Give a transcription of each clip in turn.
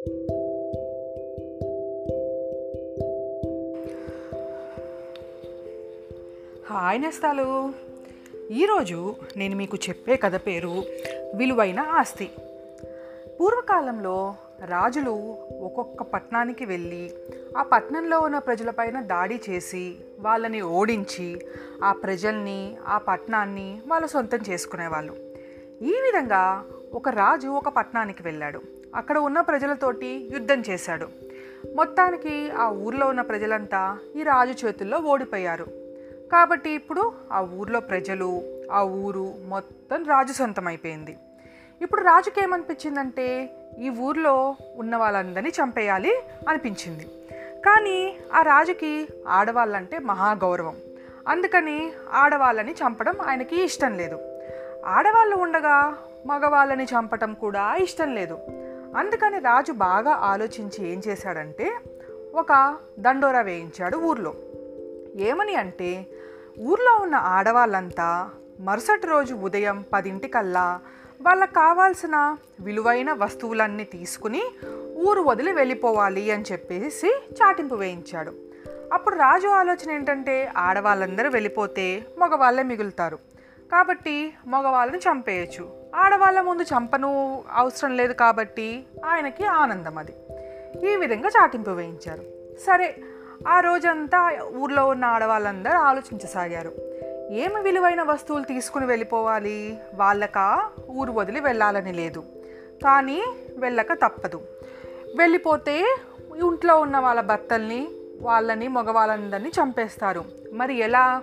Hi నేస్తాలు. ఈరోజు నేను మీకు చెప్పే కథ పేరు విలువైన ఆస్తి. పూర్వకాలంలో రాజులు ఒక్కొక్క పట్టణానికి వెళ్ళి ఆ పట్టణంలో ఉన్న ప్రజలపైన దాడి చేసి వాళ్ళని ఓడించి ఆ ప్రజల్ని ఆ పట్టణాన్ని వాళ్ళ సొంతం చేసుకునేవాళ్ళు. ఈ విధంగా ఒక రాజు ఒక పట్టణానికి వెళ్ళాడు. అక్కడ ఉన్న ప్రజలతోటి యుద్ధం చేశాడు. మొత్తానికి ఆ ఊర్లో ఉన్న ప్రజలంతా ఈ రాజు చేతుల్లో ఓడిపోయారు. కాబట్టి ఇప్పుడు ఆ ఊర్లో ప్రజలు ఆ ఊరు మొత్తం రాజు సొంతం అయిపోయింది ఇప్పుడు రాజుకి ఏమనిపించిందంటే ఈ ఊర్లో ఉన్న వాళ్ళందరినీ చంపేయాలి అనిపించింది. కానీ ఆ రాజుకి ఆడవాళ్ళంటే మహాగౌరవం. అందుకని ఆడవాళ్ళని చంపడం ఆయనకి ఇష్టం లేదు. ఆడవాళ్ళు ఉండగా మగవాళ్ళని చంపటం కూడా ఇష్టం లేదు. అందుకని రాజు బాగా ఆలోచించి ఏం చేశాడంటే ఒక దండోరా వేయించాడు ఊర్లో. ఏమని అంటే ఊర్లో ఉన్న ఆడవాళ్ళంతా మరుసటి రోజు ఉదయం పదింటికల్లా వాళ్ళకు కావాల్సిన విలువైన వస్తువులన్నీ తీసుకుని ఊరు వదిలి వెళ్ళిపోవాలి అని చెప్పేసి చాటింపు వేయించాడు. అప్పుడు రాజు ఆలోచన ఏంటంటే ఆడవాళ్ళందరూ వెళ్ళిపోతే మగవాళ్ళే మిగులుతారు. కాబట్టి మగవాళ్ళని చంపేయచ్చు. ఆడవాళ్ళ ముందు చంపను అవసరం లేదు కాబట్టి ఆయనకి ఆనందం అది. ఈ విధంగా చాటింపు వేయించారు. సరే ఆ రోజంతా ఊర్లో ఉన్న ఆడవాళ్ళందరూ ఆలోచించసాగారు. ఏమి విలువైన వస్తువులు తీసుకుని వెళ్ళిపోవాలి? వాళ్ళకా? ఊరు వదిలి వెళ్ళాలని లేదు. కానీ వెళ్ళక తప్పదు. వెళ్ళిపోతే ఇంట్లో ఉన్న వాళ్ళ భర్తల్ని వాళ్ళని మగవాళ్ళందరినీ చంపేస్తారు. మరి ఎలా?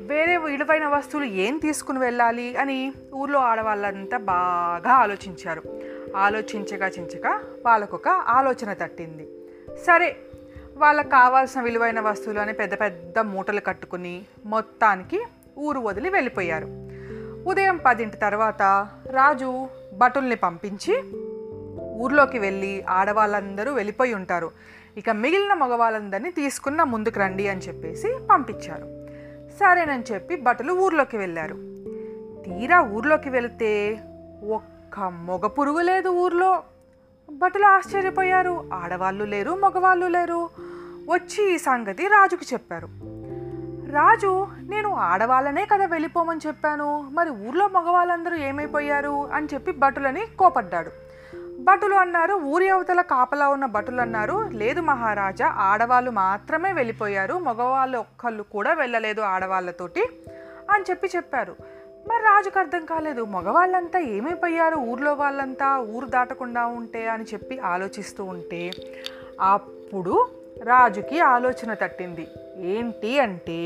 వేరే విలువైన వస్తువులు ఏం తీసుకుని వెళ్ళాలి అని ఊర్లో ఆడవాళ్ళంతా బాగా ఆలోచించారు. ఆలోచించగా చించగా వాళ్ళకొక ఆలోచన తట్టింది. సరే వాళ్ళకు కావాల్సిన విలువైన వస్తువులు అని పెద్ద పెద్ద మూటలు కట్టుకుని మొత్తానికి ఊరు వదిలి వెళ్ళిపోయారు. ఉదయం పదింటి తర్వాత రాజు భటుల్ని పంపించి ఊర్లోకి వెళ్ళి ఆడవాళ్ళందరూ వెళ్ళిపోయి ఉంటారు. ఇక మిగిలిన మగవాళ్ళందరినీ తీసుకున్న ముందుకు రండి అని చెప్పేసి పంపించారు. సరేనని చెప్పి బట్టలు ఊర్లోకి వెళ్ళారు. తీరా ఊర్లోకి వెళితే ఒక్క మొగ పురుగు లేదు ఊర్లో. బట్టలు ఆశ్చర్యపోయారు. ఆడవాళ్ళు లేరు మగవాళ్ళు లేరు. వచ్చి ఈ సంగతి రాజుకి చెప్పారు. రాజు నేను ఆడవాళ్ళనే కదా వెళ్ళిపోమని చెప్పాను. మరి ఊర్లో మగవాళ్ళందరూ ఏమైపోయారు అని చెప్పి భటులని కోపడ్డాడు. భటులు అన్నారు. ఊరి అవతల కాపలా ఉన్న భటులు అన్నారు. లేదు మహారాజా ఆడవాళ్ళు మాత్రమే వెళ్ళిపోయారు. మగవాళ్ళు ఒక్కళ్ళు కూడా వెళ్ళలేదు ఆడవాళ్ళతోటి అని చెప్పి చెప్పారు. మరి రాజుకు అర్థం కాలేదు. మగవాళ్ళంతా ఏమైపోయారు? ఊర్లో వాళ్ళంతా ఊరు దాటకుండా ఉంటే అని చెప్పి ఆలోచిస్తూ ఉంటే అప్పుడు రాజుకి ఆలోచన తట్టింది. ఏంటి అంటే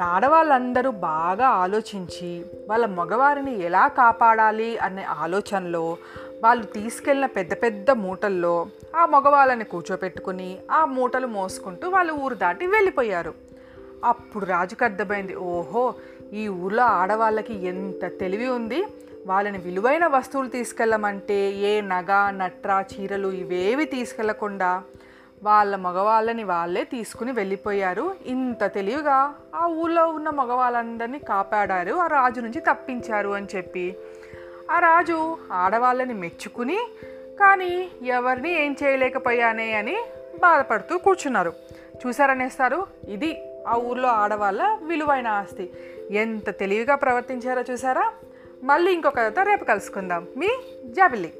ఆడవాళ్ళందరూ బాగా ఆలోచించి వాళ్ళ మగవారిని ఎలా కాపాడాలి అనే ఆలోచనలో వాళ్ళు తీసుకెళ్ళిన పెద్ద పెద్ద మూటల్లో ఆ మగవాళ్ళని కూర్చోపెట్టుకుని ఆ మూటలు మోసుకుంటూ వాళ్ళు ఊరు దాటి వెళ్ళిపోయారు. అప్పుడు రాజుకు అర్థమైంది ఓహో ఈ ఊర్లో ఆడవాళ్ళకి ఎంత తెలివి ఉంది. వాళ్ళని విలువైన వస్తువులు తీసుకెళ్ళమంటే ఏ నగ నట్ర చీరలు ఇవేవి తీసుకెళ్ళకుండా వాళ్ళ మగవాళ్ళని వాళ్ళే తీసుకుని వెళ్ళిపోయారు. ఇంత తెలివిగా ఆ ఊళ్ళో ఉన్న మగవాళ్ళందరినీ కాపాడారు ఆ రాజు నుంచి తప్పించారు అని చెప్పి. ఆ రాజు ఆడవాళ్ళని మెచ్చుకుని కానీ ఎవరిని ఏం చేయలేకపోయానే అని బాధపడుతూ కూర్చున్నారు. చూసారనేస్తారు ఇది ఆ ఊర్లో ఆడవాళ్ళ విలువైన ఆస్తి. ఎంత తెలివిగా ప్రవర్తించారో చూసారా మళ్ళీ ఇంకొక కథతో రేపు కలుసుకుందాం. మీ జాబిల్లి.